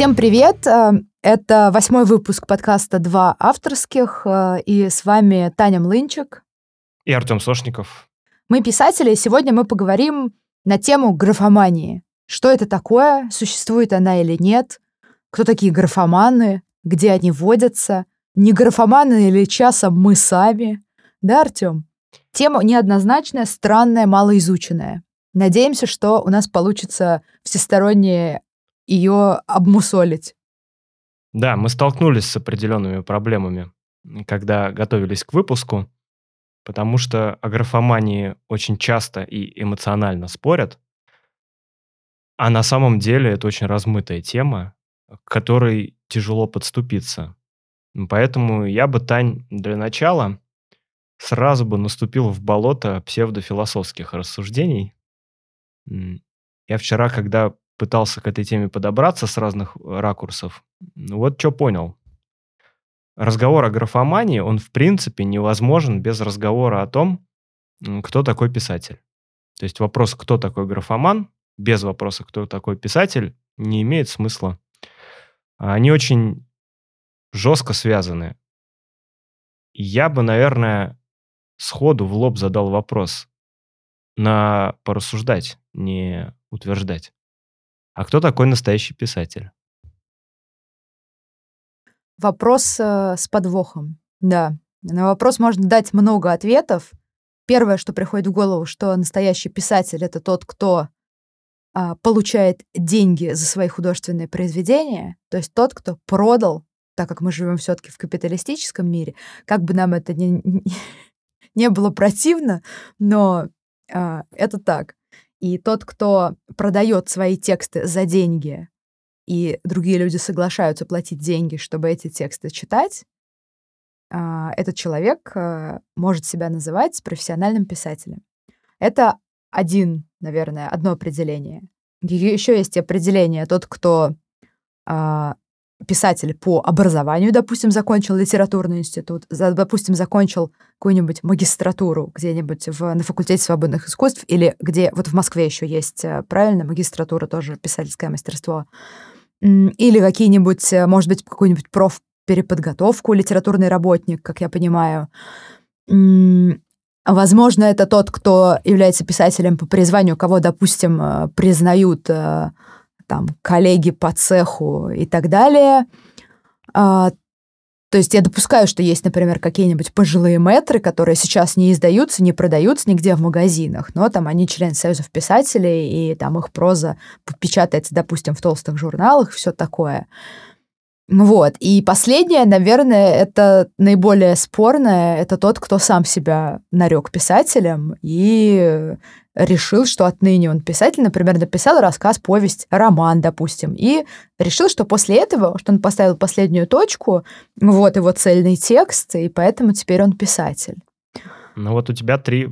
Всем привет! Э, это восьмой выпуск подкаста «Два авторских», э, и с вами Таня Млынчик. И Артем Сошников. Мы писатели, и сегодня мы поговорим на тему графомании. Что это такое, существует она или нет, кто такие графоманы, где они водятся, не графоманы или часом мы сами. Да, Артем? Тема неоднозначная, странная, малоизученная. Надеемся, что у нас получится всесторонне ее обмусолить. Да, мы столкнулись с определенными проблемами, когда готовились к выпуску, потому что о графомании очень часто и эмоционально спорят, а на самом деле это очень размытая тема, к которой тяжело подступиться. Поэтому я бы, Тань, для начала сразу бы наступил в болото псевдофилософских рассуждений. Я вчера, когда пытался к этой теме подобраться с разных ракурсов. Вот что понял. Разговор о графомании, он в принципе невозможен без разговора о том, кто такой писатель. То есть вопрос, кто такой графоман, без вопроса, кто такой писатель, не имеет смысла. Они очень жестко связаны. Я бы, наверное, сходу в лоб задал вопрос на порассуждать, не утверждать. А кто такой настоящий писатель? Вопрос э, с подвохом. Да. На вопрос можно дать много ответов. Первое, что приходит в голову, что настоящий писатель это тот, кто а, получает деньги за свои художественные произведения, то есть тот, кто продал, так как мы живем все-таки в капиталистическом мире, как бы нам это не, не было противно, но а, это так. И тот, кто продает свои тексты за деньги, и другие люди соглашаются платить деньги, чтобы эти тексты читать, а, этот человек а, может себя называть профессиональным писателем. Это один, наверное, одно определение. Еще есть определение тот, кто а, писатель по образованию, допустим, закончил литературный институт, допустим, закончил какую-нибудь магистратуру где-нибудь в, на факультете свободных искусств, или где, вот в Москве еще есть, э, правильно, магистратура тоже, писательское мастерство, или какие-нибудь, э, может быть, какую-нибудь профпереподготовку, литературный работник, как я понимаю. Возможно, это тот, кто является писателем по призванию, кого, допустим, э, признают там коллеги по цеху и так далее. А, то есть я допускаю, что есть, например, какие-нибудь пожилые метры, которые сейчас не издаются, не продаются нигде в магазинах, но там они члены союзов писателей, и там их проза печатается, допустим, в толстых журналах, все такое. Вот. И последнее, наверное, это наиболее спорное, это тот, кто сам себя нарек писателем и решил, что отныне он писатель, например, написал рассказ, повесть, роман, допустим, и решил, что после этого, что он поставил последнюю точку, вот его цельный текст, и поэтому теперь он писатель. Ну вот у тебя три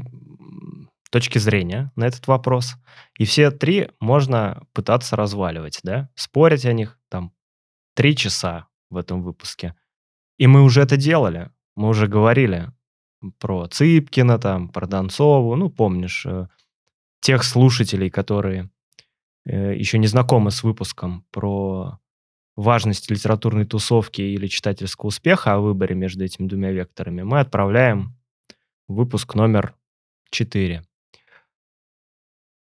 точки зрения на этот вопрос, и все три можно пытаться разваливать, да, спорить о них там три часа в этом выпуске. И мы уже это делали, мы уже говорили про Цыпкина, там, про Донцову, ну, помнишь, э, тех слушателей, которые э, еще не знакомы с выпуском про важность литературной тусовки или читательского успеха о выборе между этими двумя векторами, мы отправляем выпуск номер 4.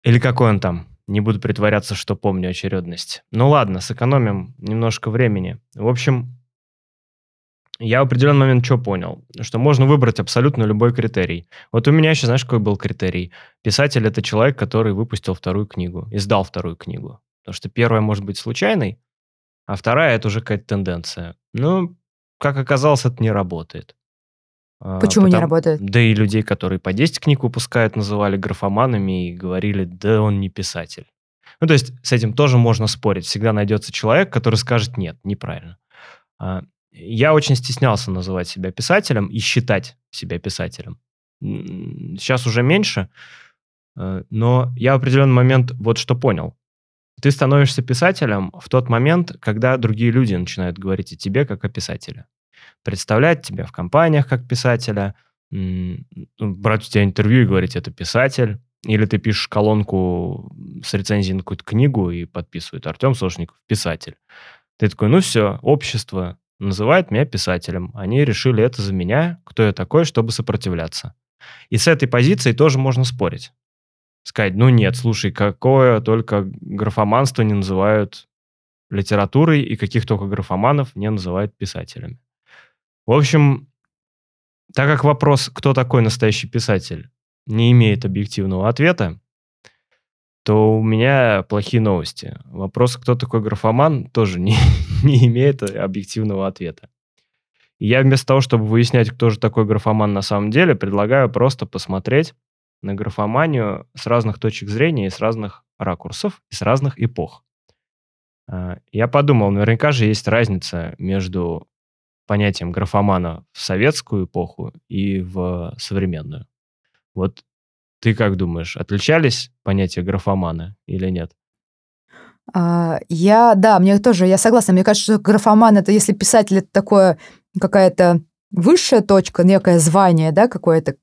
Или какой он там? Не буду притворяться, что помню очередность. Ну ладно, сэкономим немножко времени. В общем, я в определенный момент что понял? Что можно выбрать абсолютно любой критерий. Вот у меня еще, знаешь, какой был критерий? Писатель — это человек, который выпустил вторую книгу, издал вторую книгу. Потому что первая может быть случайной, а вторая — это уже какая-то тенденция. Ну, как оказалось, это не работает. А, Почему Потому, не работает? Да и людей, которые по 10 книг выпускают, называли графоманами и говорили, да он не писатель. Ну, то есть с этим тоже можно спорить. Всегда найдется человек, который скажет, нет, неправильно. Я очень стеснялся называть себя писателем и считать себя писателем. Сейчас уже меньше, э, но я в определенный момент вот что понял. Ты становишься писателем в тот момент, когда другие люди начинают говорить о тебе как о писателе. Представлять тебя в компаниях как писателя, брать у тебя интервью и говорить, это писатель. Или ты пишешь колонку с рецензией на какую-то книгу и подписывает Артем Сошников, писатель. Ты такой, ну все, общество называет меня писателем. Они решили это за меня, кто я такой, чтобы сопротивляться. И с этой позиции тоже можно спорить. Сказать, ну нет, слушай, какое только графоманство не называют литературой, и каких только графоманов не называют писателями. В общем, так как вопрос, кто такой настоящий писатель, не имеет объективного ответа, то у меня плохие новости. Вопрос, кто такой графоман, тоже не, не имеет объективного ответа. Я вместо того, чтобы выяснять, кто же такой графоман на самом деле, предлагаю просто посмотреть на графоманию с разных точек зрения и с разных ракурсов, и с разных эпох. А, я подумал, наверняка же есть разница между понятием графомана в советскую эпоху и в современную. Вот ты как думаешь, отличались понятия графомана или нет? А, я, да, мне тоже, я согласна. Мне кажется, что графоман это если писатель это такое какая-то высшая точка, некое звание, да, какое-то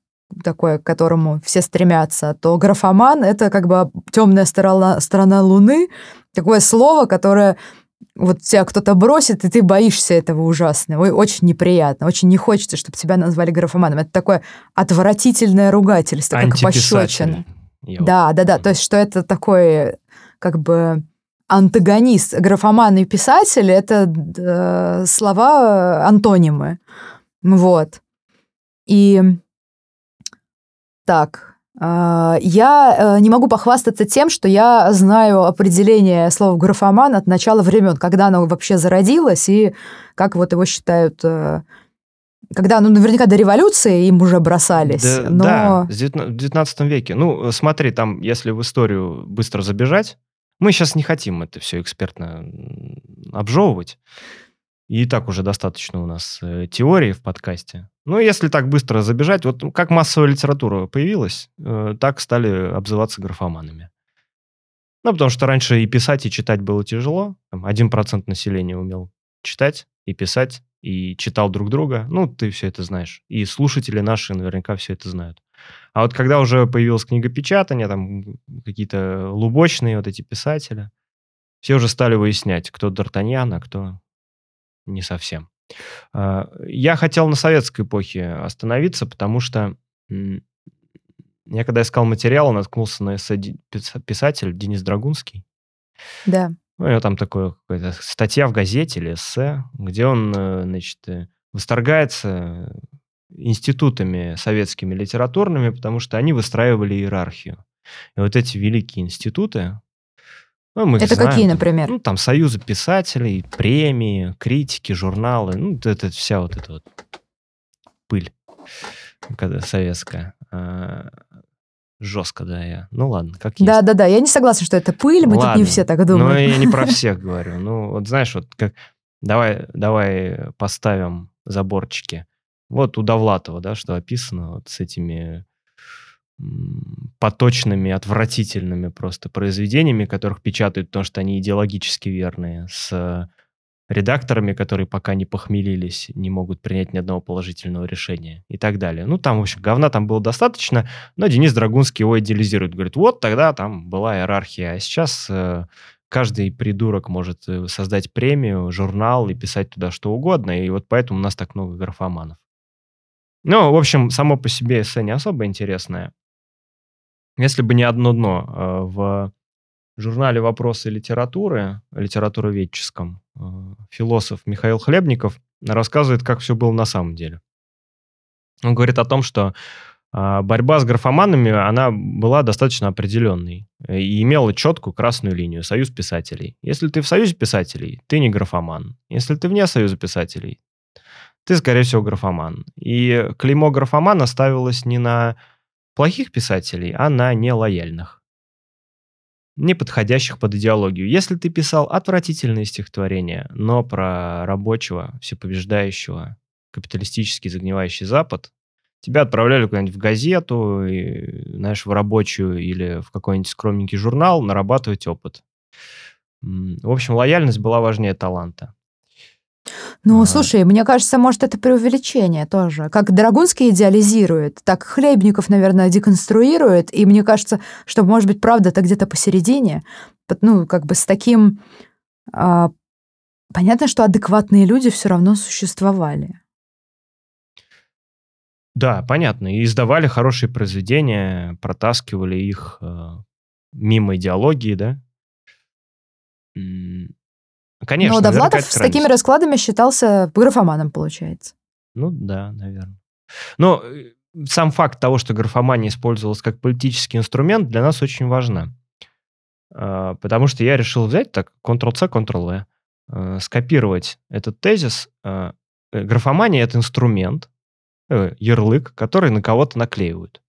такое, к которому все стремятся, то графоман это как бы темная сторона, сторона Луны, такое слово, которое вот тебя кто-то бросит, и ты боишься этого ужасно. Очень неприятно. Очень не хочется, чтобы тебя назвали графоманом. Это такое отвратительное ругательство, как пощечина. Да, да, да. То есть, что это такой, как бы, антагонист. Графоман и писатель — это э, слова антонимы. Вот. И так, я э, не могу похвастаться тем, что я знаю определение слова графоман от начала времен, когда оно вообще зародилось и как вот его считают э, когда, ну, наверняка до революции им уже бросались. Да, но... да в 19 веке. Ну, смотри, там, если в историю быстро забежать, мы сейчас не хотим это все экспертно обжевывать. И так уже достаточно у нас э, теории в подкасте. Ну, если так быстро забежать, вот как массовая литература появилась, э, так стали обзываться графоманами. Ну, потому что раньше и писать, и читать было тяжело. Один процент населения умел читать и писать, и читал друг друга. Ну, ты все это знаешь. И слушатели наши наверняка все это знают. А вот когда уже появилась книгопечатание, там какие-то лубочные вот эти писатели, все уже стали выяснять, кто Д'Артаньян, а кто не совсем. А, я хотел на советской эпохе остановиться, потому что я когда искал материал, наткнулся на эссе писатель Денис Драгунский. Да. Ну, у него там такая статья в газете или эссе, где он, э, значит, э, восторгается институтами советскими литературными, потому что они выстраивали иерархию. И вот эти великие институты, ну, мы это знаем, какие, например? Ну, там союзы писателей, премии, критики, журналы. Ну, это вся вот эта вот пыль когда советская. А, жестко, да, я. Ну ладно, как есть. Да, да, да. Я не согласна, что это пыль, мы ладно, тут не все так думаем. Ну, я не про всех говорю. Ну, вот знаешь, вот как... Давай, давай поставим заборчики. Вот у Довлатова, да, что описано вот с этими поточными, отвратительными просто произведениями, которых печатают, потому что они идеологически верные, с редакторами, которые пока не похмелились, не могут принять ни одного положительного решения и так далее. Ну, там, в общем, говна там было достаточно, но Денис Драгунский его идеализирует. Говорит, вот тогда там была иерархия, а сейчас э, каждый придурок может э, создать премию, журнал и писать туда что угодно, и вот поэтому у нас так много графоманов. Ну, в общем, само по себе эссе не особо интересное. Если бы не одно дно э, в журнале «Вопросы литературы», литературоведческом, э, философ Михаил Хлебников рассказывает, как все было на самом деле. Он говорит о том, что а, борьба с графоманами, она была достаточно определенной и имела четкую красную линию – союз писателей. Если ты в союзе писателей, ты не графоман. Если ты вне союза писателей, ты, скорее всего, графоман. И клеймо графомана ставилось не на плохих писателей, а на нелояльных, не подходящих под идеологию. Если ты писал отвратительные стихотворения, но про рабочего, всепобеждающего, капиталистический загнивающий Запад, тебя отправляли куда-нибудь в газету, и, знаешь, в рабочую или в какой-нибудь скромненький журнал нарабатывать опыт. В общем, лояльность была важнее таланта. Ну, а... слушай, мне кажется, может, это преувеличение тоже. Как Драгунский идеализирует, так Хлебников, наверное, деконструирует. И мне кажется, что, может быть, правда-то где-то посередине. Ну, как бы с таким а, понятно, что адекватные люди все равно существовали. Да, понятно. И издавали хорошие произведения, протаскивали их э, мимо идеологии, да? Конечно. Но Довлатов с такими раскладами считался графоманом, получается. Ну да, наверное. Но э, сам факт того, что графомания использовалась как политический инструмент, для нас очень важна. А, потому что я решил взять так, Ctrl-C, Ctrl-V, э, скопировать этот тезис. А, э, графомания — это инструмент, ярлык, который на кого-то наклеивают.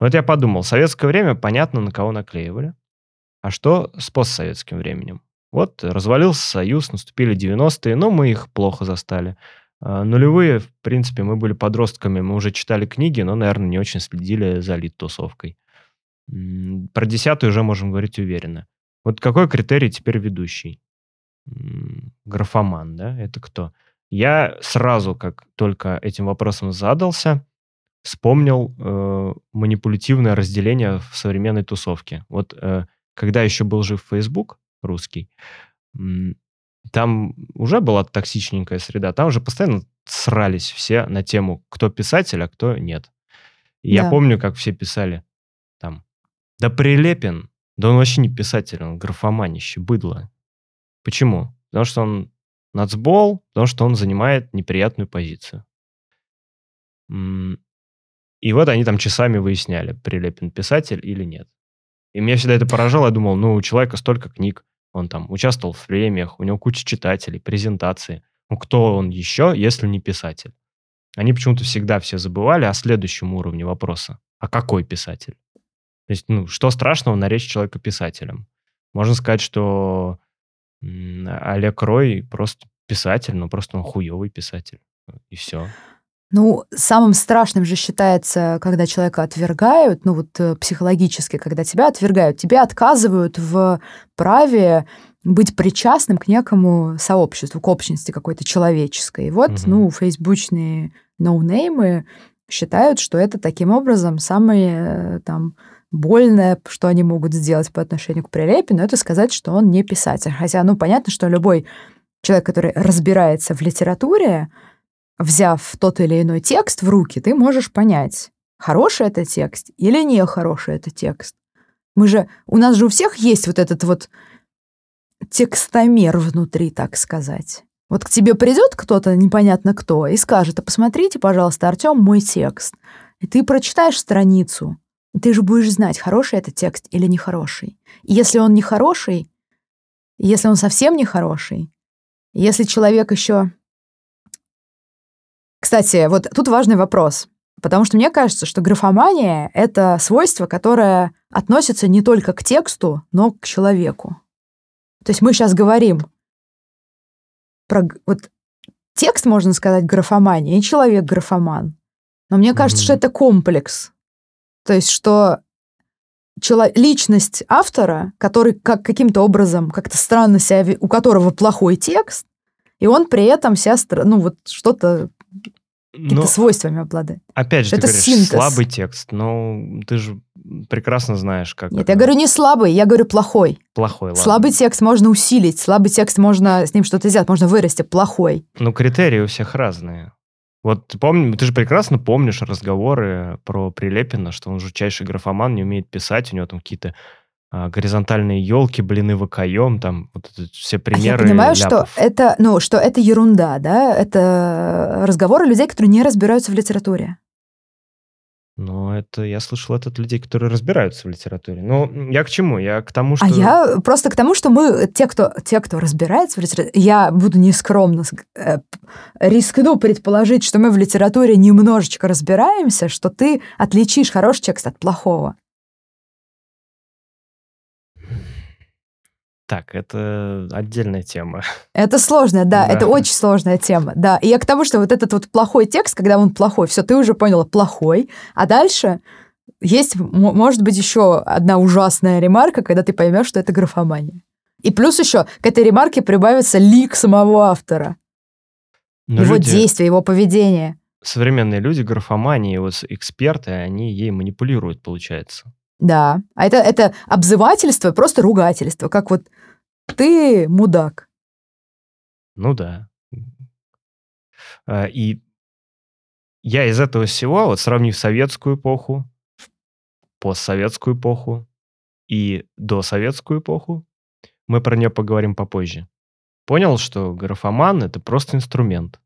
Вот я подумал, в советское время понятно, на кого наклеивали. А что с постсоветским временем? Вот развалился Союз, наступили 90-е, но мы их плохо застали. А, нулевые, в принципе, мы были подростками, мы уже читали книги, но, наверное, не очень следили за лид-тусовкой. Про десятую уже можем говорить уверенно. Вот какой критерий теперь ведущий? Графоман, да? Это кто? Я сразу, как только этим вопросом задался, вспомнил э, манипулятивное разделение в современной тусовке. Вот э, когда еще был жив Facebook русский, там уже была токсичненькая среда, там уже постоянно срались все на тему, кто писатель, а кто нет. И да. я помню, как все писали там, да Прилепин, да он вообще не писатель, он графоманище, быдло. Почему? Потому что он нацбол, потому что он занимает неприятную позицию. И вот они там часами выясняли, Прилепин писатель или нет. И меня всегда это поражало. Я думал, ну, у человека столько книг, он там участвовал в премиях, у него куча читателей, презентации. Ну, кто он еще, если не писатель? Они почему-то всегда все забывали о следующем уровне вопроса. А какой писатель? То есть, ну, что страшного наречь человека писателем? Можно сказать, что Олег Рой просто писатель, но просто он хуевый писатель. И все. Ну, самым страшным же считается, когда человека отвергают, ну вот э, психологически, когда тебя отвергают, тебе отказывают в праве быть причастным к некому сообществу, к общности какой-то человеческой. И вот, угу. ну, фейсбучные ноунеймы считают, что это таким образом самое э, там больное, что они могут сделать по отношению к Прилепину, это сказать, что он не писатель. Хотя, ну, понятно, что любой человек, который разбирается в литературе, взяв тот или иной текст в руки, ты можешь понять, хороший это текст или не хороший это текст. Мы же, у нас же у всех есть вот этот вот текстомер внутри, так сказать. Вот к тебе придет кто-то, непонятно кто, и скажет, а посмотрите, пожалуйста, Артем, мой текст. И ты прочитаешь страницу, ты же будешь знать, хороший это текст или нехороший. И если он нехороший, если он совсем нехороший, если человек еще кстати, вот тут важный вопрос. Потому что мне кажется, что графомания — это свойство, которое относится не только к тексту, но к человеку. То есть мы сейчас говорим про... Вот текст, можно сказать, графомания, и человек графоман. Но мне кажется, mm-hmm. что это комплекс. То есть что чело... личность автора, который как каким-то образом как-то странно себя... у которого плохой текст, и он при этом вся... Ну вот что-то какими-то свойствами обладает. Опять же, это ты говоришь, синтез. слабый текст, но ты же прекрасно знаешь, как... Нет, это... я говорю не слабый, я говорю плохой. Плохой, ладно. Слабый текст можно усилить, слабый текст можно с ним что-то сделать, можно вырасти, плохой. Ну, критерии у всех разные. Вот помни, ты же прекрасно помнишь разговоры про Прилепина, что он жутчайший графоман, не умеет писать, у него там какие-то горизонтальные елки, блины выкаем, там вот это все примеры. А я понимаю, ляпов. что это, ну, что это ерунда, да, это разговоры людей, которые не разбираются в литературе. Ну, это я слышал это от людей, которые разбираются в литературе. Ну, я к чему? Я к тому, а что... А я просто к тому, что мы, те, кто, те, кто разбирается в литературе, я буду нескромно, э, рискну предположить, что мы в литературе немножечко разбираемся, что ты отличишь хороший текст от плохого. Так, это отдельная тема. Это сложная, да, да, это очень сложная тема, да. И я к тому, что вот этот вот плохой текст, когда он плохой, все, ты уже поняла, плохой, а дальше есть, может быть, еще одна ужасная ремарка, когда ты поймешь, что это графомания. И плюс еще к этой ремарке прибавится лик самого автора. Но его люди, действия, его поведение. Современные люди, графомании, вот эксперты, они ей манипулируют, получается. Да, а это, это обзывательство, просто ругательство, как вот ты мудак. Ну да. А, и я из этого всего, вот сравнив советскую эпоху, постсоветскую эпоху и досоветскую эпоху, мы про нее поговорим попозже. Понял, что графоман — это просто инструмент.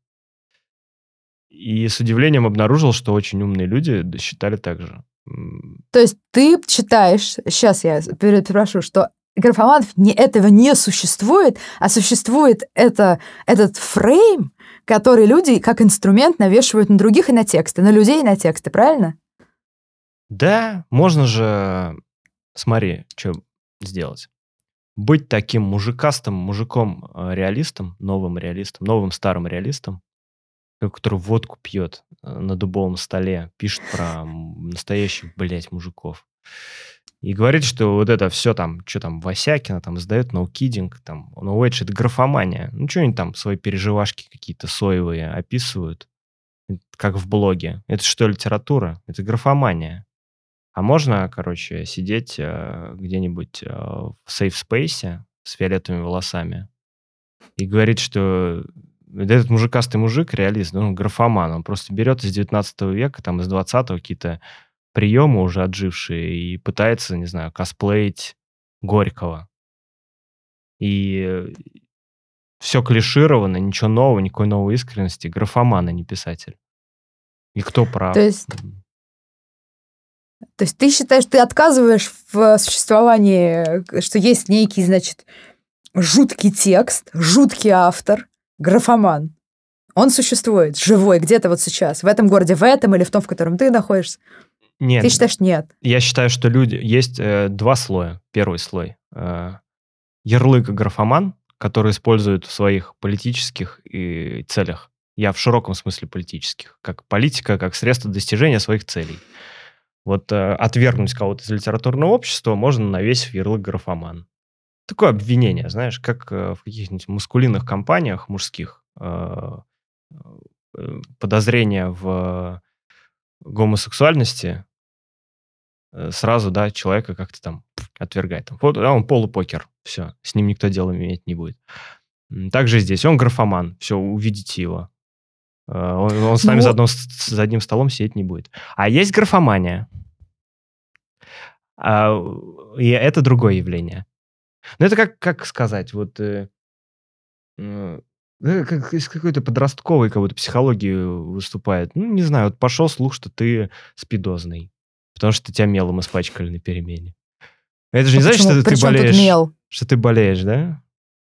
И с удивлением обнаружил, что очень умные люди считали так же. То есть ты считаешь, сейчас я перепрошу, что графоманов не, этого не существует, а существует это, этот фрейм, который люди как инструмент навешивают на других и на тексты, на людей и на тексты, правильно? Да, можно же, смотри, что сделать. Быть таким мужикастым мужиком-реалистом, э, новым реалистом, новым старым реалистом, который водку пьет э, на дубовом столе, пишет про настоящих, блядь, мужиков. И говорит, что вот это все там, что там, Васякина там издает ноукидинг, там, no это графомания. Ну, что они там свои переживашки какие-то соевые описывают, как в блоге. Это что, литература? Это графомания. А можно, короче, сидеть э, где-нибудь э, в сейф-спейсе с фиолетовыми волосами и говорить, что этот мужикастый мужик, реалист, ну, графоман, он просто берет из 19 века, там, из 20 какие-то приемы уже отжившие и пытается, не знаю, косплеить Горького. И все клишировано, ничего нового, никакой новой искренности. Графоман, а не писатель. И кто прав? То есть, то есть ты считаешь, ты отказываешь в существовании, что есть некий, значит, жуткий текст, жуткий автор, графоман. Он существует, живой, где-то вот сейчас, в этом городе, в этом или в том, в котором ты находишься. Нет. Ты считаешь, нет? Я считаю, что люди... Есть э, два слоя. Первый слой. Э, ярлык графоман, который используют в своих политических и целях. Я в широком смысле политических. Как политика, как средство достижения своих целей. Вот э, отвергнуть кого-то из литературного общества можно навесив ярлык графоман. Такое обвинение, знаешь, как э, в каких-нибудь маскулинных компаниях мужских э, э, подозрения в гомосексуальности сразу, да, человека как-то там отвергает. Вот, да, он полупокер, все, с ним никто дело иметь не будет. Также здесь, он графоман, все, увидите его. Он, он с нами ну... за, одном, за одним столом сидеть не будет. А есть графомания. А, и это другое явление. Но это как, как сказать, вот э, ну, как из какой-то подростковой как будто психологии выступает. Ну, не знаю, вот пошел слух, что ты спидозный, потому что тебя мелом испачкали на перемене. Это же не а значит, что ты болеешь. Мел? Что ты болеешь, да?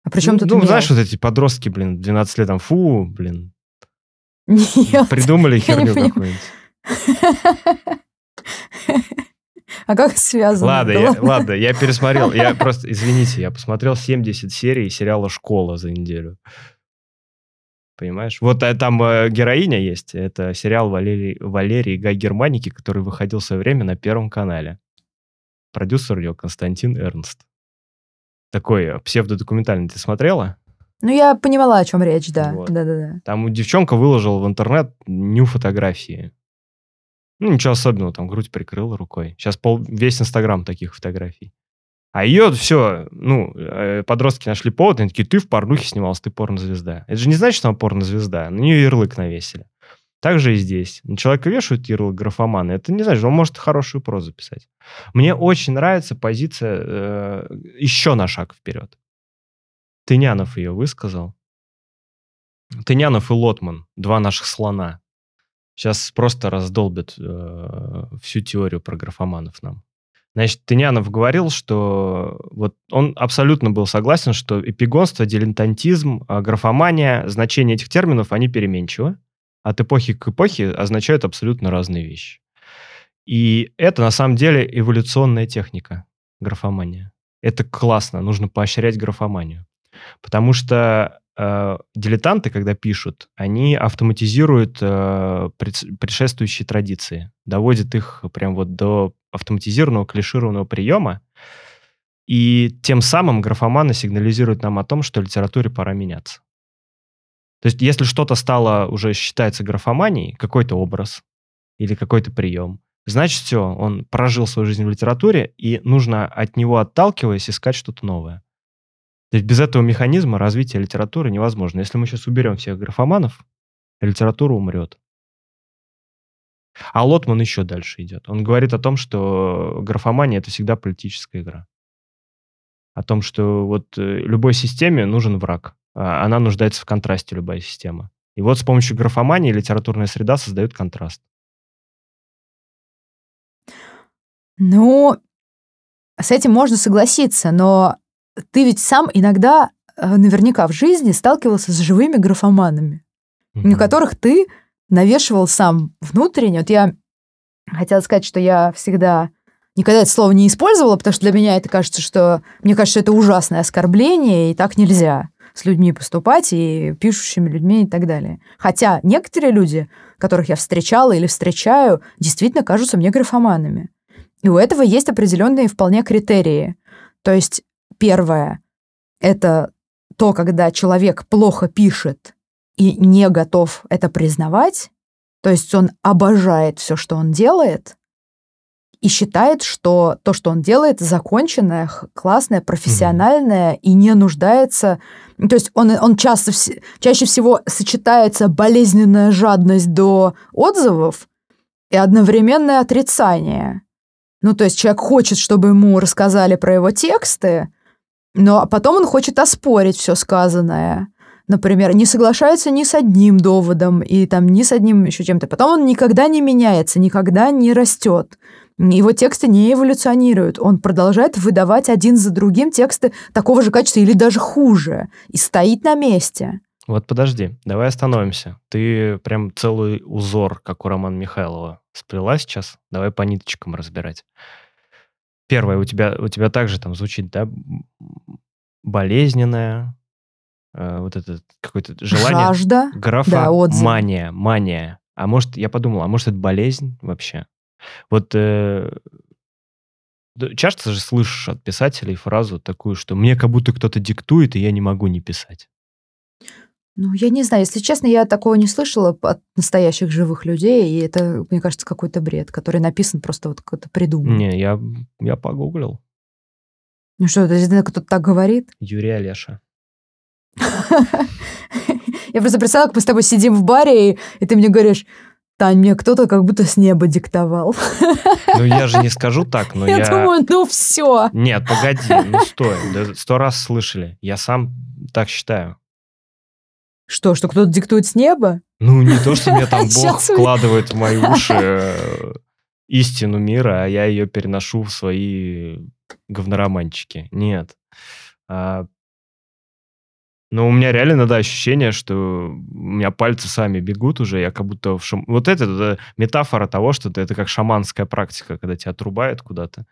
А при чем ну, тут Ну, мел? знаешь, вот эти подростки, блин, 12 лет, там, фу, блин. Нет, Придумали херню какую-нибудь. А как связано? Ладно, я, ладно, я пересмотрел. Я просто, извините, я посмотрел 70 серий сериала «Школа» за неделю. Понимаешь? Вот э, там э, героиня есть. Это сериал Валерий, Валерий Гай Германики, который выходил в свое время на Первом канале. Продюсер ее Константин Эрнст. Такой э, псевдодокументальный. Ты смотрела? Ну, я понимала, о чем речь, да. Вот. Да-да-да. Там девчонка выложила в интернет ню фотографии. Ну, ничего особенного, там грудь прикрыла рукой. Сейчас пол, весь Инстаграм таких фотографий. А ее все, ну, э, подростки нашли повод, они такие, ты в порнухе снимался, ты порнозвезда. Это же не значит, что она порнозвезда, на нее ярлык навесили. Так же и здесь. Человека вешают ярлык графомана, это не значит, он может хорошую прозу писать. Мне очень нравится позиция э, еще на шаг вперед. Тынянов ее высказал. Тынянов и Лотман, два наших слона. Сейчас просто раздолбят э, всю теорию про графоманов нам. Значит, Тынянов говорил, что вот он абсолютно был согласен, что эпигонство, дилетантизм, а, графомания, значение этих терминов, они переменчивы. От эпохи к эпохе означают абсолютно разные вещи. И это на самом деле эволюционная техника, графомания. Это классно, нужно поощрять графоманию. Потому что э, дилетанты, когда пишут, они автоматизируют э, предшествующие традиции, доводят их прям вот до автоматизированного клишированного приема, и тем самым графоманы сигнализируют нам о том, что литературе пора меняться. То есть если что-то стало уже считается графоманией, какой-то образ или какой-то прием, значит все, он прожил свою жизнь в литературе, и нужно от него отталкиваясь искать что-то новое. То есть без этого механизма развития литературы невозможно. Если мы сейчас уберем всех графоманов, литература умрет. А Лотман еще дальше идет. Он говорит о том, что графомания — это всегда политическая игра. О том, что вот э, любой системе нужен враг. А она нуждается в контрасте, любая система. И вот с помощью графомании литературная среда создает контраст. Ну, с этим можно согласиться, но ты ведь сам иногда э, наверняка в жизни сталкивался с живыми графоманами, на которых ты навешивал сам внутренне. Вот я хотела сказать, что я всегда никогда это слово не использовала, потому что для меня это кажется, что мне кажется, что это ужасное оскорбление, и так нельзя с людьми поступать, и пишущими людьми и так далее. Хотя некоторые люди, которых я встречала или встречаю, действительно кажутся мне графоманами. И у этого есть определенные вполне критерии. То есть первое — это то, когда человек плохо пишет и не готов это признавать, то есть он обожает все, что он делает, и считает, что то, что он делает, законченное, классное, профессиональное mm-hmm. и не нуждается. То есть он, он часто, чаще всего сочетается болезненная жадность до отзывов и одновременное отрицание. Ну, то есть человек хочет, чтобы ему рассказали про его тексты, но потом он хочет оспорить все сказанное. Например, не соглашается ни с одним доводом и там ни с одним еще чем-то. Потом он никогда не меняется, никогда не растет. Его тексты не эволюционируют. Он продолжает выдавать один за другим тексты такого же качества или даже хуже. И стоит на месте. Вот подожди, давай остановимся. Ты прям целый узор, как у Романа Михайлова, сплела сейчас. Давай по ниточкам разбирать. Первое, у тебя, у тебя также там звучит, да, болезненное, э, вот это какое-то желание. Жажда. Графа да, отзыв. мания, мания. А может, я подумал, а может, это болезнь вообще? Вот э, часто же слышишь от писателей фразу такую, что мне как будто кто-то диктует, и я не могу не писать. Ну, я не знаю, если честно, я такого не слышала от настоящих живых людей, и это, мне кажется, какой-то бред, который написан просто вот какой-то придуман. Не, я, я погуглил. Ну что, это кто-то так говорит? Юрий Олеша. Я просто представила, как мы с тобой сидим в баре, и, и ты мне говоришь, Тань, мне кто-то как будто с неба диктовал. Ну, я же не скажу так, но я... Я думаю, ну все. Нет, погоди, ну стой, сто раз слышали. Я сам так считаю. Что, что кто-то диктует с неба? Ну, не то, что мне там Бог вкладывает в мои уши э, истину мира, а я ее переношу в свои говнороманчики. Нет. А, но у меня реально иногда ощущение, что у меня пальцы сами бегут уже, я как будто в шам... Вот это, это метафора того, что это, это как шаманская практика, когда тебя отрубают куда-то,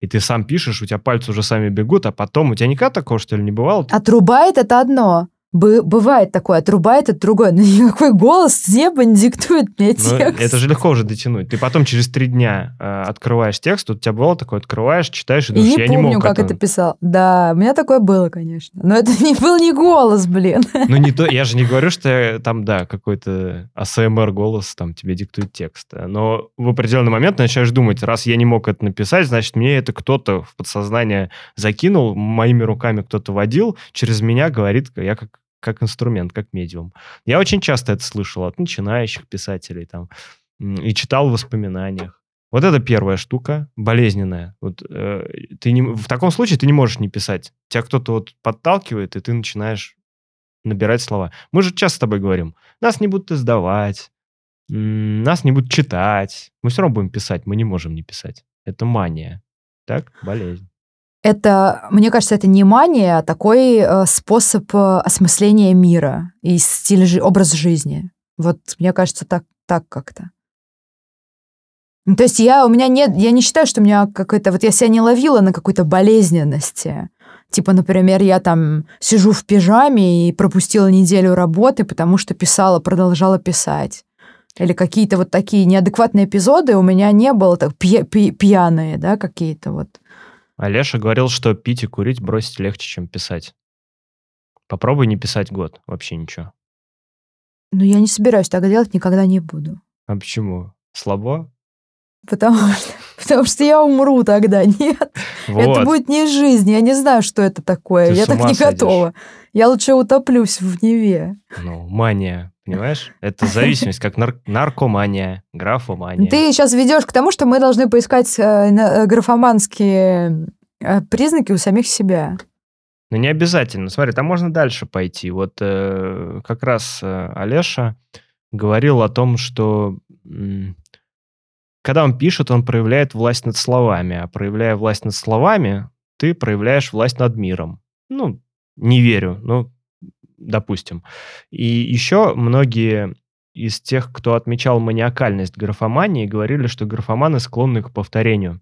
и ты сам пишешь, у тебя пальцы уже сами бегут, а потом у тебя никогда такого, что ли, не бывало? Отрубает это одно, бывает такое, отрубает это другое, но никакой голос с неба не диктует мне текст. Ну, это же легко уже дотянуть. Ты потом через три дня э, открываешь текст, у тебя бывало такое, открываешь, читаешь и думаешь, и не я помню, не мог как это... это писал. Да, у меня такое было, конечно. Но это не был не голос, блин. Ну, не то, я же не говорю, что там, да, какой-то АСМР голос там тебе диктует текст. Но в определенный момент начинаешь думать, раз я не мог это написать, значит, мне это кто-то в подсознание закинул, моими руками кто-то водил, через меня говорит, я как как инструмент, как медиум. Я очень часто это слышал от начинающих писателей там и читал в воспоминаниях. Вот это первая штука, болезненная. Вот, э, ты не, в таком случае ты не можешь не писать. Тебя кто-то вот подталкивает, и ты начинаешь набирать слова. Мы же часто с тобой говорим, нас не будут издавать, нас не будут читать. Мы все равно будем писать, мы не можем не писать. Это мания. Так? Болезнь. Это, мне кажется, это не мания, а такой э, способ э, осмысления мира и стиль, образ жизни. Вот мне кажется, так, так как-то. Ну, то есть я, у меня нет, я не считаю, что у меня какой-то, вот я себя не ловила на какой-то болезненности. Типа, например, я там сижу в пижаме и пропустила неделю работы, потому что писала, продолжала писать. Или какие-то вот такие неадекватные эпизоды у меня не было, так пья- пьяные, да, какие-то вот. Олеша говорил, что пить и курить бросить легче, чем писать. Попробуй не писать год, вообще ничего. Ну, я не собираюсь так делать, никогда не буду. А почему? Слабо? Потому что Потому что я умру тогда, нет. Вот. Это будет не жизнь, я не знаю, что это такое. Ты я так не садишь. готова. Я лучше утоплюсь в Неве. Ну, мания, понимаешь? Это зависимость, как нар- наркомания, графомания. Ты сейчас ведешь к тому, что мы должны поискать э, э, графоманские э, признаки у самих себя. Ну, не обязательно. Смотри, там можно дальше пойти. Вот э, как раз э, Олеша говорил о том, что м, когда он пишет, он проявляет власть над словами, а проявляя власть над словами, ты проявляешь власть над миром. Ну, не верю, ну, допустим. И еще многие из тех, кто отмечал маниакальность графомании, говорили, что графоманы склонны к повторению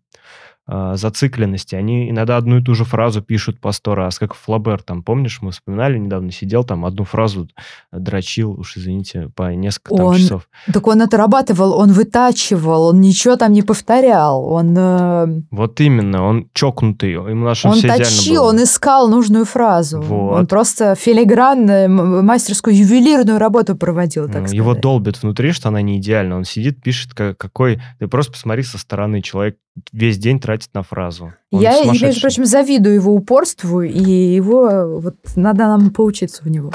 зацикленности. Они иногда одну и ту же фразу пишут по сто раз, как Флабер, там, помнишь, мы вспоминали недавно, сидел там, одну фразу дрочил, уж извините, по несколько там, он, часов. Так он отрабатывал, он вытачивал, он ничего там не повторял, он... Э... Вот именно, он чокнутый, ему наше Он точил, он искал нужную фразу. Вот. Он просто филигранно мастерскую ювелирную работу проводил, так Его сказать. долбит внутри, что она не идеальна. Он сидит, пишет, какой... Ты просто посмотри со стороны, человек весь день тратит на фразу. Он я, между прочим, завидую его упорству, и его вот надо нам поучиться у него.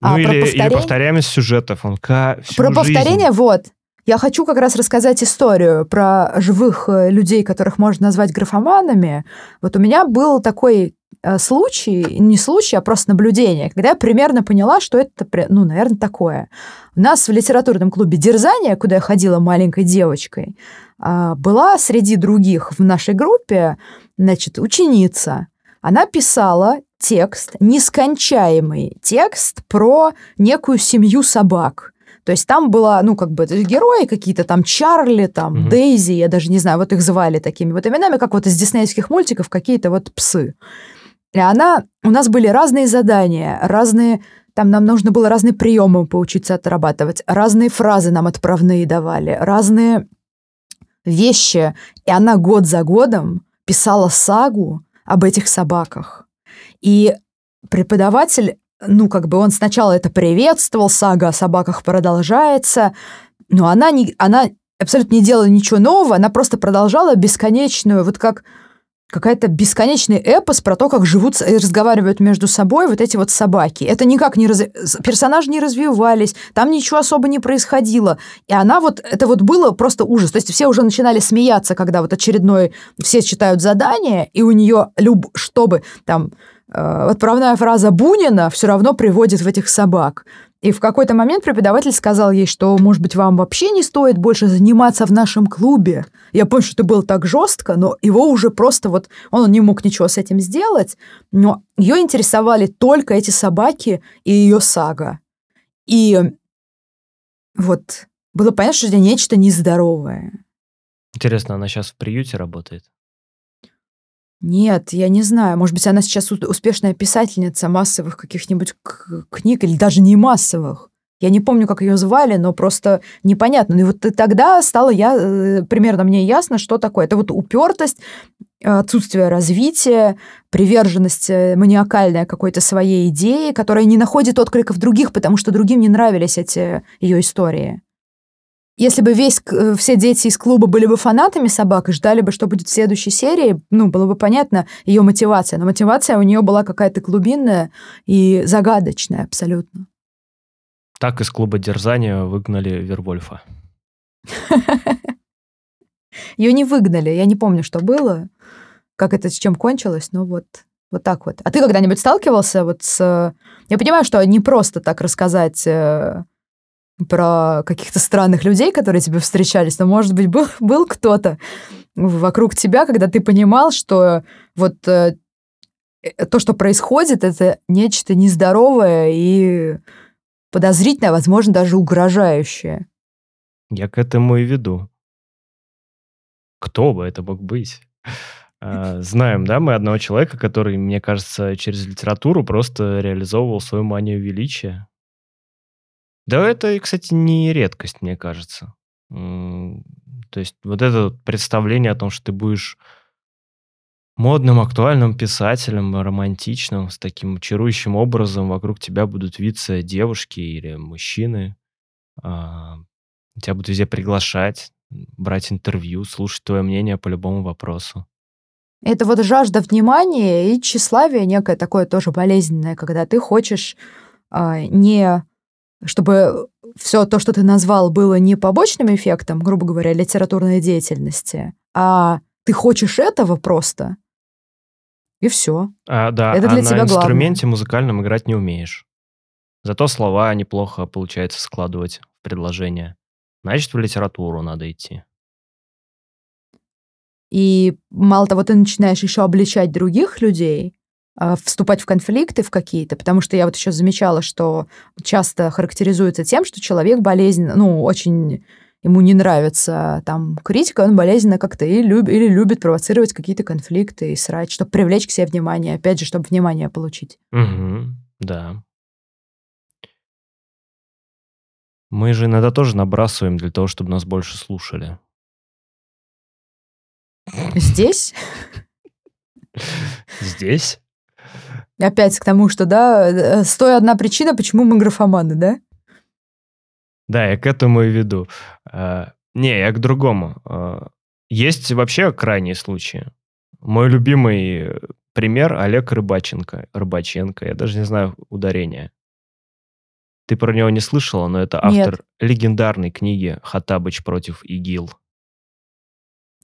Ну а, или, повторение... или повторяемость сюжетов. Он ка... Про жизнь. повторение, вот. Я хочу как раз рассказать историю про живых э, людей, которых можно назвать графоманами. Вот у меня был такой случай, не случай, а просто наблюдение, когда я примерно поняла, что это, ну, наверное, такое. У нас в литературном клубе «Дерзание», куда я ходила маленькой девочкой, а, была среди других в нашей группе, значит, ученица. Она писала текст, нескончаемый текст про некую семью собак. То есть там была, ну, как бы герои какие-то, там Чарли, там угу. Дейзи, я даже не знаю, вот их звали такими вот именами, как вот из диснеевских мультиков какие-то вот псы. Она, у нас были разные задания, разные, там нам нужно было разные приемы поучиться отрабатывать, разные фразы нам отправные давали, разные вещи, и она год за годом писала сагу об этих собаках. И преподаватель, ну, как бы он сначала это приветствовал, сага о собаках продолжается, но она, не, она абсолютно не делала ничего нового, она просто продолжала бесконечную, вот как какая-то бесконечный эпос про то, как живут и разговаривают между собой вот эти вот собаки. Это никак не... Раз... Персонажи не развивались, там ничего особо не происходило. И она вот... Это вот было просто ужас. То есть все уже начинали смеяться, когда вот очередной... Все читают задание, и у нее люб... чтобы там э, отправная фраза Бунина все равно приводит в этих собак. И в какой-то момент преподаватель сказал ей, что, может быть, вам вообще не стоит больше заниматься в нашем клубе. Я помню, что это было так жестко, но его уже просто вот... Он не мог ничего с этим сделать, но ее интересовали только эти собаки и ее сага. И вот было понятно, что это нечто нездоровое. Интересно, она сейчас в приюте работает? Нет, я не знаю. Может быть, она сейчас успешная писательница массовых каких-нибудь книг или даже не массовых. Я не помню, как ее звали, но просто непонятно. Ну и вот тогда стало я, э, примерно мне ясно, что такое. Это вот упертость, отсутствие развития, приверженность э, маниакальная какой-то своей идеи, которая не находит отклика в других, потому что другим не нравились эти ее истории. Если бы весь, э, все дети из клуба были бы фанатами собак и ждали бы, что будет в следующей серии, ну, было бы понятно ее мотивация. Но мотивация у нее была какая-то глубинная и загадочная абсолютно. Так из клуба дерзания выгнали Вервольфа. Ее не выгнали. Я не помню, что было, как это с чем кончилось, но вот, вот так вот. А ты когда-нибудь сталкивался вот с... Я понимаю, что не просто так рассказать э, про каких-то странных людей, которые тебе встречались, но, может быть, был, был кто-то вокруг тебя, когда ты понимал, что вот э, э, то, что происходит, это нечто нездоровое и подозрительное, возможно, даже угрожающее. Я к этому и веду. Кто бы это мог быть? А, знаем, да, мы одного человека, который, мне кажется, через литературу просто реализовывал свою манию величия. Да это, кстати, не редкость, мне кажется. То есть вот это представление о том, что ты будешь модным, актуальным писателем, романтичным, с таким чарующим образом, вокруг тебя будут виться девушки или мужчины, а, тебя будут везде приглашать, брать интервью, слушать твое мнение по любому вопросу. Это вот жажда внимания и тщеславие некое такое тоже болезненное, когда ты хочешь а, не чтобы все то, что ты назвал, было не побочным эффектом, грубо говоря, литературной деятельности, а ты хочешь этого просто, и все. А, да, Это а для на тебя главное. инструменте музыкальном играть не умеешь. Зато слова неплохо получается складывать в предложения. Значит, в литературу надо идти. И мало того, ты начинаешь еще обличать других людей, а, вступать в конфликты в какие-то, потому что я вот еще замечала, что часто характеризуется тем, что человек болезненно, ну, очень ему не нравится там критика, он болезненно как-то и люб, или любит провоцировать какие-то конфликты и срать, чтобы привлечь к себе внимание, опять же, чтобы внимание получить. Угу, да. Мы же иногда тоже набрасываем для того, чтобы нас больше слушали. Здесь? Здесь? Опять к тому, что, да, э, стоя одна причина, почему мы графоманы, да? Да, я к этому и веду. А, не, я к другому. А, есть вообще крайние случаи. Мой любимый пример Олег Рыбаченко. Рыбаченко, я даже не знаю ударения. Ты про него не слышала, но это автор Нет. легендарной книги «Хаттабыч против ИГИЛ».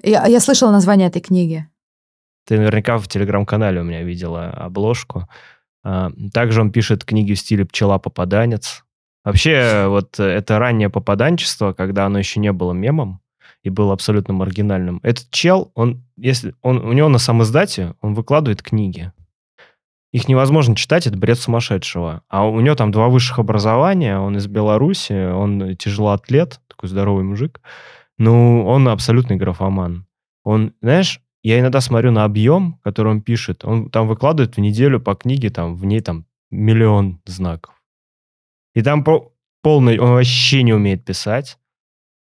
Я, я слышала название этой книги. Ты наверняка в телеграм-канале у меня видела обложку. А, Также он пишет книги в стиле «Пчела-попаданец». Вообще, вот это раннее попаданчество, когда оно еще не было мемом и было абсолютно маргинальным. Этот чел, он, если он, у него на самоиздате, он выкладывает книги. Их невозможно читать, это бред сумасшедшего. А у него там два высших образования, он из Беларуси, он тяжелоатлет, такой здоровый мужик. Ну, он абсолютный графоман. Он, знаешь, я иногда смотрю на объем, который он пишет. Он там выкладывает в неделю по книге, там в ней там миллион знаков. И там по- полный, он вообще не умеет писать.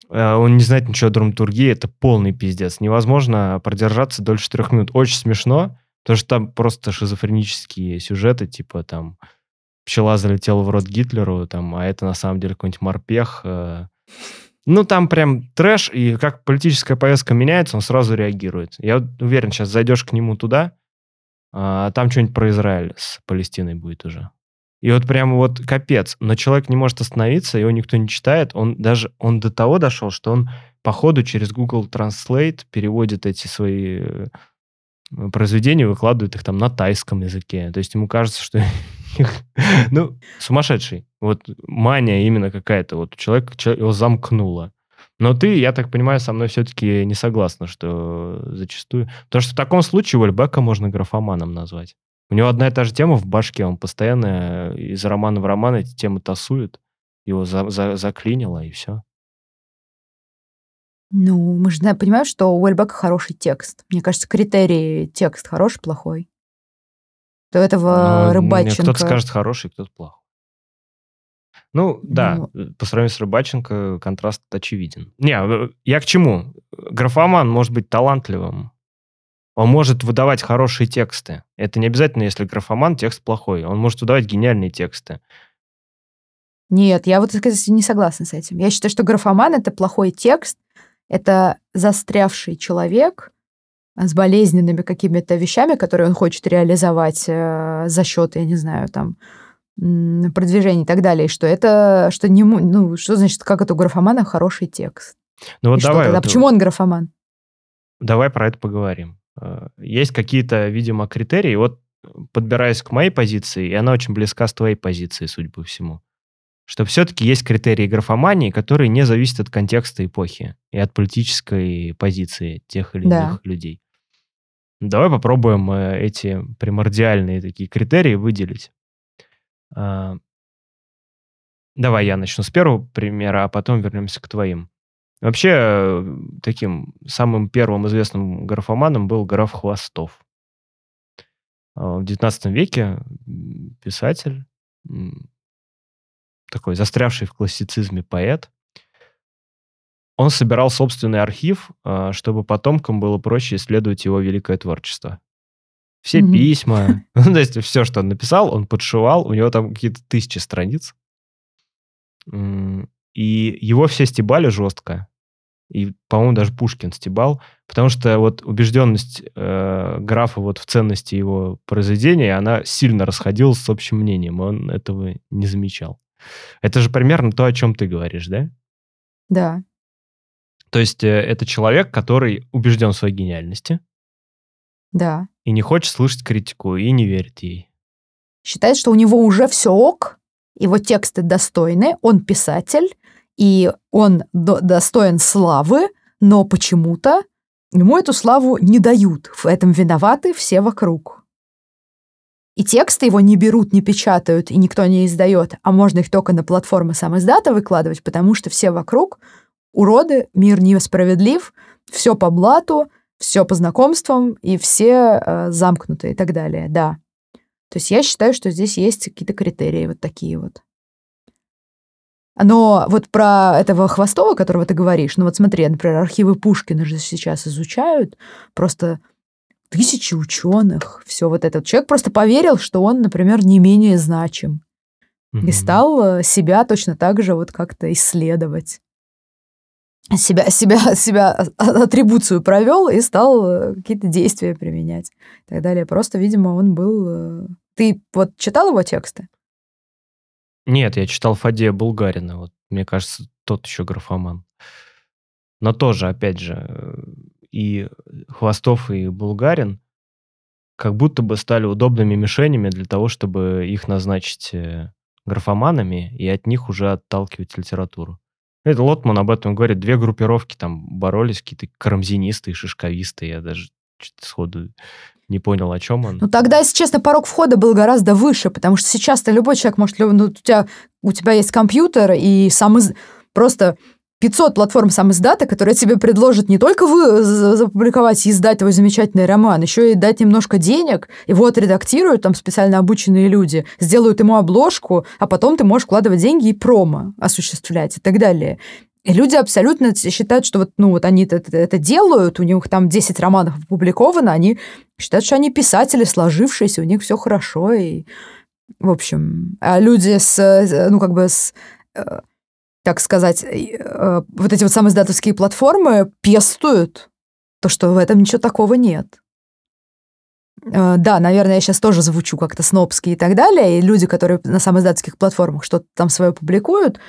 Э, Он не знает ничего о драматургии, это полный пиздец. Невозможно продержаться дольше трех минут. Очень смешно, потому что там просто шизофренические сюжеты, типа там пчела залетела в рот Гитлеру, там, а это на самом деле какой-нибудь морпех. Ну, там прям трэш, и как политическая повестка меняется, он сразу реагирует. Я уверен, сейчас зайдешь к нему туда, а там что-нибудь про Израиль с Палестиной будет уже. И вот прям вот капец. Но человек не может остановиться, его никто не читает. Он даже, он до того дошел, что он по ходу через Google Translate переводит эти свои э, произведения, выкладывает их там на тайском языке. То есть ему кажется, что ну, сумасшедший. Вот мания именно какая-то. Вот человек, чел- его замкнуло. Но ты, я так понимаю, со мной все-таки не согласна, что зачастую... Потому что в таком случае Уэльбека можно графоманом назвать. У него одна и та же тема в башке, он постоянно из романа в роман эти темы тасует, его за- за- заклинило, и все. Ну, мы же знаем, понимаем, что у Уэльбека хороший текст. Мне кажется, критерии текст хороший, плохой. До этого Но Рыбаченко... Кто-то скажет хороший, кто-то плохой. Ну, да, Ну. по сравнению с Рыбаченко контраст очевиден. Не, э, я к чему? Графоман может быть талантливым. Он может выдавать хорошие тексты. Это не обязательно, если графоман, текст плохой. Он может выдавать гениальные тексты. Нет, я вот кстати, не согласна с этим. Я считаю, что графоман — это плохой текст, это застрявший человек с болезненными какими-то вещами, которые он хочет реализовать э, за счет, я не знаю, там, продвижения и так далее, что это, что не, ну, что значит, как это у графомана хороший текст? Ну вот И что давай, тогда? вот, Почему он графоман? давай про это поговорим. Э, Есть какие-то, видимо, критерии. Вот подбираясь к моей позиции, и она очень близка с твоей позицией, судя по всему, что все-таки есть критерии графомании, которые не зависят от контекста эпохи и от политической позиции тех или Да. иных людей. Давай попробуем э, эти примордиальные такие критерии выделить. А, Давай я начну с первого примера, а потом вернемся к твоим. Вообще, э, таким самым первым известным графоманом был граф Хвостов. А, В XIX веке писатель, такой застрявший в классицизме поэт, он собирал собственный архив, а, чтобы потомкам было проще исследовать его великое творчество. Все Мгм. письма, ну, то есть все, что он написал, он подшивал, у него там какие-то тысячи страниц. И его все стебали жестко. И, по-моему, даже Пушкин стебал, потому что вот убежденность э, графа вот в ценности его произведения, она сильно расходилась с общим мнением, он этого не замечал. Это же примерно то, о чем ты говоришь, да? Да. То есть э, это человек, который убежден в своей гениальности. Да. И не хочет слышать критику, и не верит ей. Считает, что у него уже все ок, его тексты достойны, он писатель, и он достоин славы, но почему-то ему эту славу не дают. В этом виноваты все вокруг. И тексты его не берут, не печатают, и никто не издает, а можно их только на платформы сам издата выкладывать, потому что все вокруг уроды, мир несправедлив, все по блату, все по знакомствам, и все э, замкнуты и так далее, да. То есть я считаю, что здесь есть какие-то критерии вот такие вот. Но вот про этого Хвостова, которого ты говоришь, ну вот смотри, например, архивы Пушкина же сейчас изучают, просто тысячи ученых, все вот этот человек просто поверил, что он, например, не менее значим. Mm-hmm. И стал э, себя точно так же вот как-то исследовать. Себя, себя, себя атрибуцию провел и стал э, какие-то действия применять и так далее. Просто, видимо, он был... Э, ты вот читал его тексты? Нет, я читал Фадея Булгарина. Вот, мне кажется, тот еще графоман. Но тоже, опять же, и Хвостов, и Булгарин как будто бы стали удобными мишенями для того, чтобы их назначить э, графоманами и от них уже отталкивать литературу. Это Лотман об этом говорит. Две группировки там боролись, какие-то карамзинисты и шишковисты. Я даже сходу не понял, о чем он. Ну тогда, если честно, порог входа был гораздо выше, потому что сейчас-то любой человек может... Ну, у, тебя, у тебя есть компьютер, и сам из... просто 500 платформ сам издата, которые тебе предложат не только вы запубликовать и издать твой замечательный роман, еще и дать немножко денег, его отредактируют там специально обученные люди, сделают ему обложку, а потом ты можешь вкладывать деньги и промо осуществлять и так далее. И люди абсолютно считают, что вот, ну, вот они это, это делают, у них там 10 романов опубликовано, они считают, что они писатели, сложившиеся, у них все хорошо. И, в общем, а люди с, ну, как бы с э, так сказать, э, вот эти вот самые издатовские платформы пестуют то, что в этом ничего такого нет. Э, да, наверное, я сейчас тоже звучу как-то снобски и так далее, и люди, которые на самоиздатских платформах что-то там свое публикуют,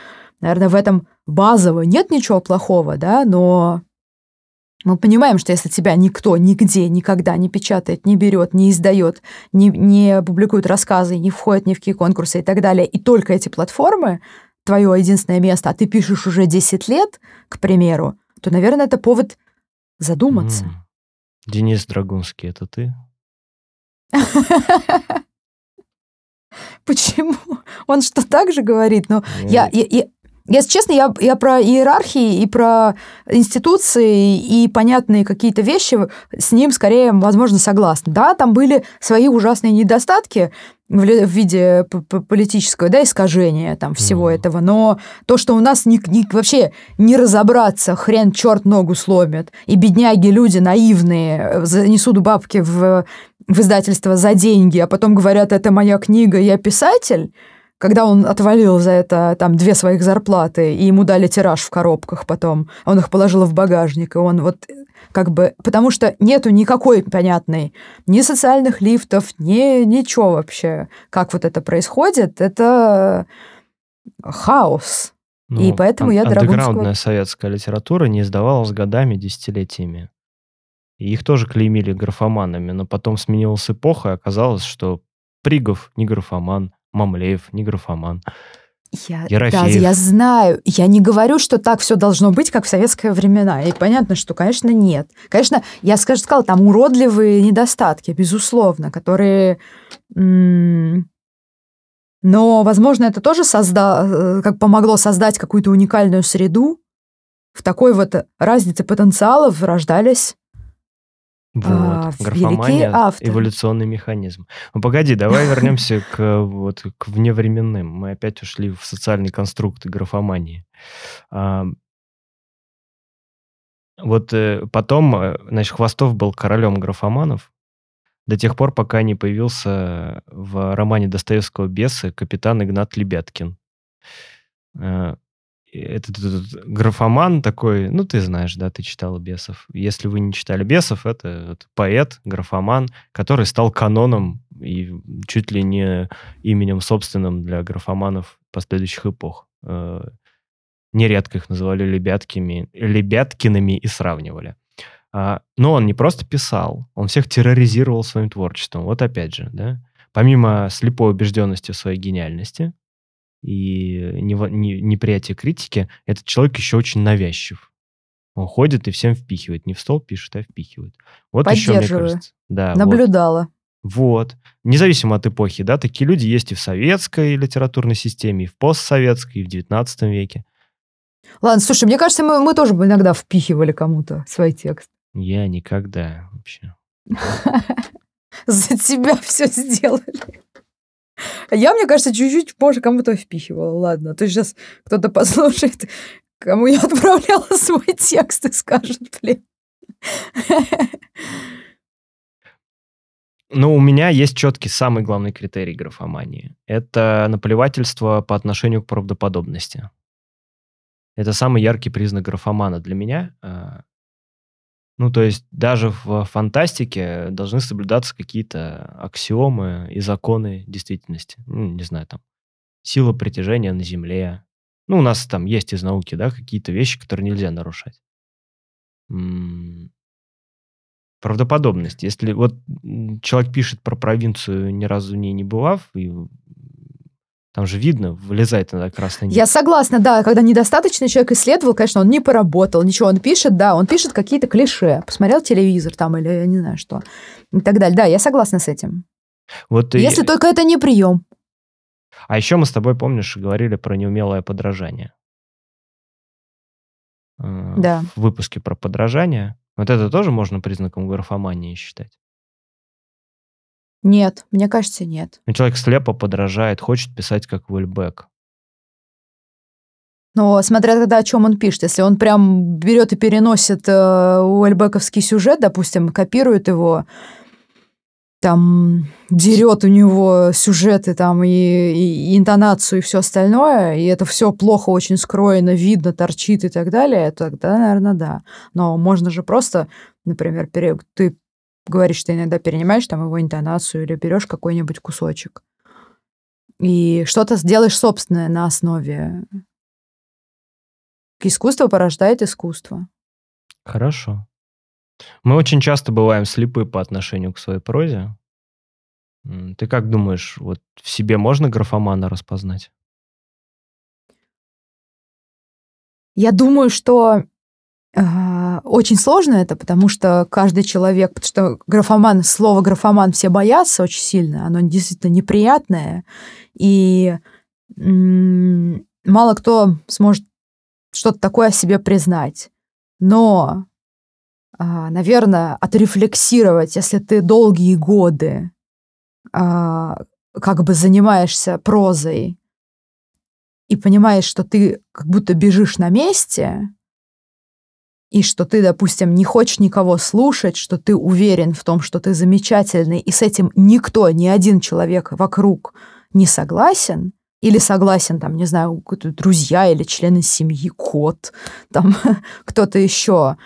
Наверное, в этом базово нет ничего плохого, да, но мы понимаем, что если тебя никто нигде никогда не печатает, не берет, не издает, не, не публикует рассказы, не входит ни в какие конкурсы и так далее, и только эти платформы твое единственное место, а ты пишешь уже 10 лет, к примеру, то, наверное, это повод задуматься. Mm. Денис Драгунский, это ты? Почему? Он что так же говорит? Но ну, я, я, я, если честно, я, я про иерархии и про институции и понятные какие-то вещи с ним скорее, возможно, согласна. Да, там были свои ужасные недостатки в виде политического да, искажения там, всего mm. этого, но то, что у нас ни, ни, вообще не разобраться, хрен черт ногу сломит, и бедняги, люди наивные, занесут бабки в, в издательство за деньги, а потом говорят, это моя книга, я писатель, когда он отвалил за это там две своих зарплаты, и ему дали тираж в коробках потом, он их положил в багажник, и он вот как бы... Потому что нету никакой понятной ни социальных лифтов, ни ничего вообще. Как вот это происходит, это хаос. Ну, и поэтому я Драгунского... Советская литература не издавалась годами, десятилетиями. И их тоже клеймили графоманами, но потом сменилась эпоха, и оказалось, что Пригов не графоман, Мамлеев, не графоман. Я, да, я знаю. Я не говорю, что так все должно быть, как в советские времена. И понятно, что, конечно, нет. Конечно, я, скажем, сказала, там уродливые недостатки, безусловно, которые... Но, возможно, это тоже созда... Э, как помогло создать какую-то уникальную среду. В такой вот разнице потенциалов рождались вот, а, графомания, эволюционный механизм. Ну, погоди, давай вернемся к, вот, к вневременным. Мы опять ушли в социальный конструкт графомании. А, вот э, потом, э, значит, Хвостов был королем графоманов до тех пор, пока не появился в романе Достоевского «Бесы» капитан Игнат Лебяткин. Этот, этот графоман такой, ну, ты знаешь, да, ты читал Бесов. Если вы не читали Бесов, это, это поэт, графоман, который стал каноном и чуть ли не именем собственным для графоманов последующих эпох. Э, нередко их называли Лебяткими, Лебяткиными и сравнивали. А, но он не просто писал, он всех терроризировал своим творчеством. Вот опять же, да, помимо слепой убежденности в своей гениальности, и неприятие критики, этот человек еще очень навязчив. Он ходит и всем впихивает. Не в стол пишет, а впихивает. Вот еще, мне кажется. Да, Наблюдала. Вот. вот. Независимо от эпохи, да, такие люди есть и в советской литературной системе, и в постсоветской, и в 19 веке. Ладно, слушай, мне кажется, мы, мы тоже бы иногда впихивали кому-то свой текст. Я никогда вообще. За тебя все сделали. Я, мне кажется, чуть-чуть позже кому-то впихивала. Ладно, то сейчас кто-то послушает, кому я отправляла свой текст и скажет, блин. Ну, у меня есть четкий самый главный критерий графомании. Это наплевательство по отношению к правдоподобности. Это самый яркий признак графомана для меня. Ну, то есть даже в фантастике должны соблюдаться какие-то аксиомы и законы действительности. Ну, не знаю, там, сила притяжения на Земле. Ну, у нас там есть из науки, да, какие-то вещи, которые нельзя нарушать. М -м правдоподобность. Если вот человек пишет про провинцию, ни разу в ней не бывав, и там же видно, вылезает иногда красный Я согласна, да. Когда недостаточно человек исследовал, конечно, он не поработал, ничего. Он пишет, да, он пишет какие-то клише. Посмотрел телевизор там или я не знаю что. И так далее. Да, я согласна с этим. Вот Если и... только это не прием. А еще мы с тобой, помнишь, говорили про неумелое подражание. Э, да. В выпуске про подражание. Вот это тоже можно признаком графомании считать. Нет, мне кажется, нет. Ну, человек слепо подражает, хочет писать как Уэльбек. Но смотря тогда, о чем он пишет. Если он прям берет и переносит э, уэльбековский сюжет, допустим, копирует его, там дерет у него сюжеты там и, и, и интонацию и все остальное, и это все плохо очень скроено, видно, торчит и так далее, тогда, наверное, да. Но можно же просто, например, пере... ты говоришь, что иногда перенимаешь там его интонацию или берешь какой-нибудь кусочек. И что-то сделаешь собственное на основе. Искусство порождает искусство. Хорошо. Мы очень часто бываем слепы по отношению к своей прозе. Ты как думаешь, вот в себе можно графомана распознать? Я думаю, что а, очень сложно это, потому что каждый человек, потому что графоман, слово графоман все боятся очень сильно, оно действительно неприятное, и мало кто сможет что-то такое о себе признать. Но, а, наверное, отрефлексировать, если ты долгие годы а, как бы занимаешься прозой и понимаешь, что ты как будто бежишь на месте, и что ты, допустим, не хочешь никого слушать, что ты уверен в том, что ты замечательный, и с этим никто, ни один человек вокруг не согласен, или согласен, там, не знаю, друзья или члены семьи, кот, там, кто-то еще,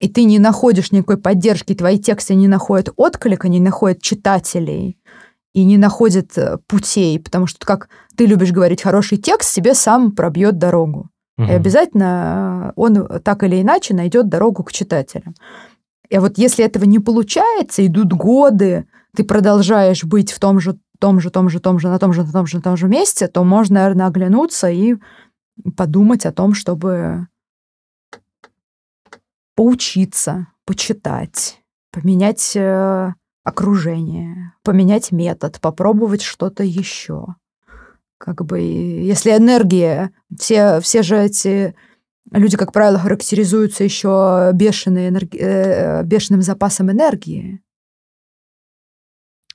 и ты не находишь никакой поддержки, твои тексты не находят отклика, не находят читателей, и не находят э, путей, потому что, как ты любишь говорить, хороший текст себе сам пробьет дорогу. Угу. И обязательно э, он так или иначе найдет дорогу к читателям. И вот если этого не получается, идут годы, ты продолжаешь быть в том же, том же, том же, том же, на том же, на том же, на том же месте, то можно, наверное, оглянуться и подумать о том, чтобы поучиться, почитать, поменять э, окружение, поменять метод, попробовать что-то еще как бы, если энергия, все, все же эти люди, как правило, характеризуются еще бешеной энерги... Э, бешеным запасом энергии.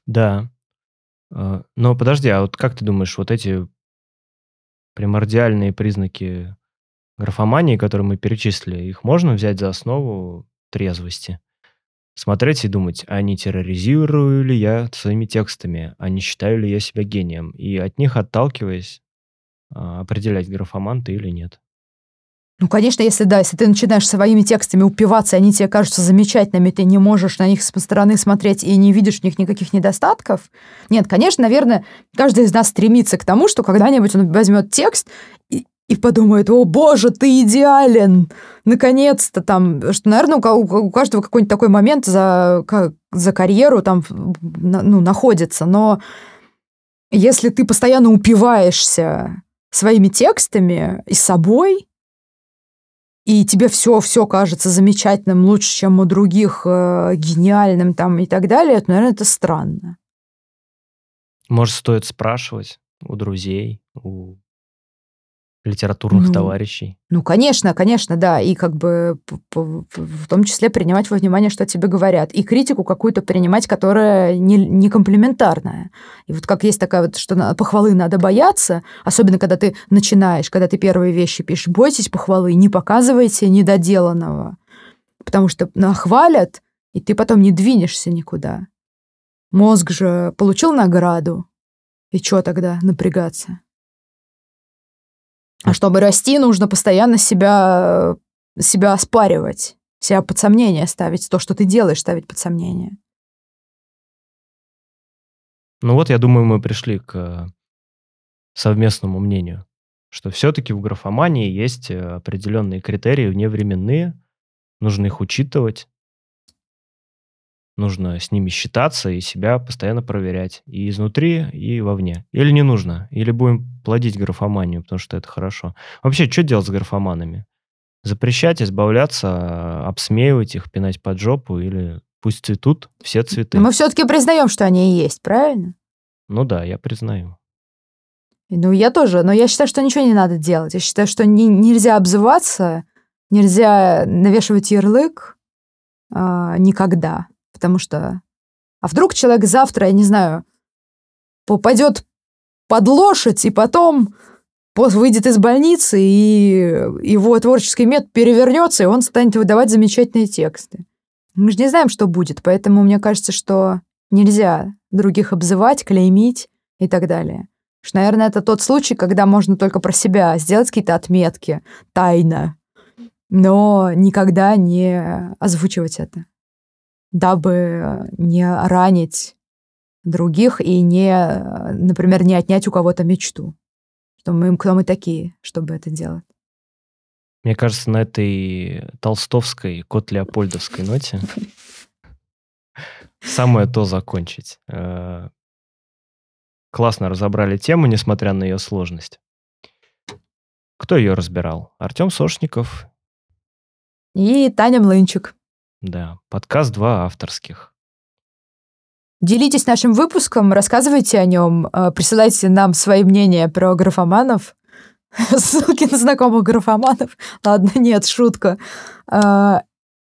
Да. А, но подожди, а вот как ты думаешь, вот эти примордиальные признаки графомании, которые мы перечислили, их можно взять за основу трезвости? Смотреть и думать, а не терроризирую ли я своими текстами, а не считаю ли я себя гением, и от них отталкиваясь, а, определять, графоман ты или нет. Ну, конечно, если да, если ты начинаешь своими текстами упиваться, они тебе кажутся замечательными, ты не можешь на них со стороны смотреть и не видишь в них никаких недостатков. Нет, конечно, наверное, каждый из нас стремится к тому, что когда-нибудь он возьмет текст и, и подумает, о боже, ты идеален, наконец-то там, что, наверное, у, у каждого какой-нибудь такой момент за, за карьеру там, ну, находится, но если ты постоянно упиваешься своими текстами и собой, и тебе все, все кажется замечательным, лучше, чем у других, э, гениальным там и так далее, то, наверное, это странно. Может, стоит спрашивать у друзей, у литературных Ну, товарищей. Ну, конечно, конечно, да. И как бы в том числе принимать во внимание, что тебе говорят. И критику какую-то принимать, которая не, не комплементарная. И вот как есть такая вот, что похвалы надо бояться, особенно когда ты начинаешь, когда ты первые вещи пишешь, бойтесь похвалы, не показывайте недоделанного. Потому что нахвалят, и ты потом не двинешься никуда. Мозг же получил награду. И что тогда напрягаться? А чтобы расти, нужно постоянно себя, себя оспаривать, себя под сомнение ставить, то, что ты делаешь, ставить под сомнение. Ну вот, я думаю, мы пришли к совместному мнению, что все-таки в графомании есть определенные критерии вневременные, нужно их учитывать, нужно с ними считаться и себя постоянно проверять. И изнутри, и вовне. Или не нужно. Или будем плодить графоманию, потому что это хорошо. Вообще, что делать с графоманами? Запрещать, избавляться, обсмеивать их, пинать под жопу или пусть цветут все цветы. Но мы все-таки признаем, что они и есть, правильно? Ну да, я признаю. Ну, я тоже, но я считаю, что ничего не надо делать. Я считаю, что не, нельзя обзываться, нельзя навешивать ярлык э, никогда. Потому что... А вдруг человек завтра, я не знаю, попадет под лошадь, и потом выйдет из больницы, и его творческий метод перевернется, и он станет выдавать замечательные тексты. Мы же не знаем, что будет, поэтому мне кажется, что нельзя других обзывать, клеймить и так далее. Что, наверное, это тот случай, когда можно только про себя сделать какие-то отметки тайно, но никогда не озвучивать это дабы не ранить других и не, например, не отнять у кого-то мечту. Что мы, кто мы такие, чтобы это делать. Мне кажется, на этой толстовской, кот Леопольдовской ноте самое то закончить. Э, классно разобрали тему, несмотря на ее сложность. Кто ее разбирал? Артем Сошников. И Таня Млынчик. Да, подкаст два авторских. Делитесь нашим выпуском, рассказывайте о нем, э, присылайте нам свои мнения про графоманов, ссылки на знакомых графоманов. Ладно, нет, шутка. Э,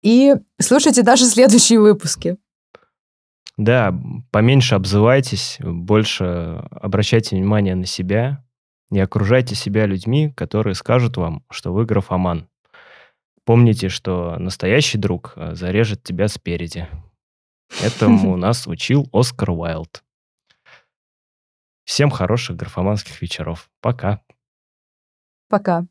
и слушайте наши следующие выпуски. Да, поменьше обзывайтесь, больше обращайте внимание на себя, не окружайте себя людьми, которые скажут вам, что вы графоман. Помните, что настоящий друг э, зарежет тебя спереди. Этому нас учил Оскар Уайлд. Всем хороших графоманских вечеров. Пока. Пока.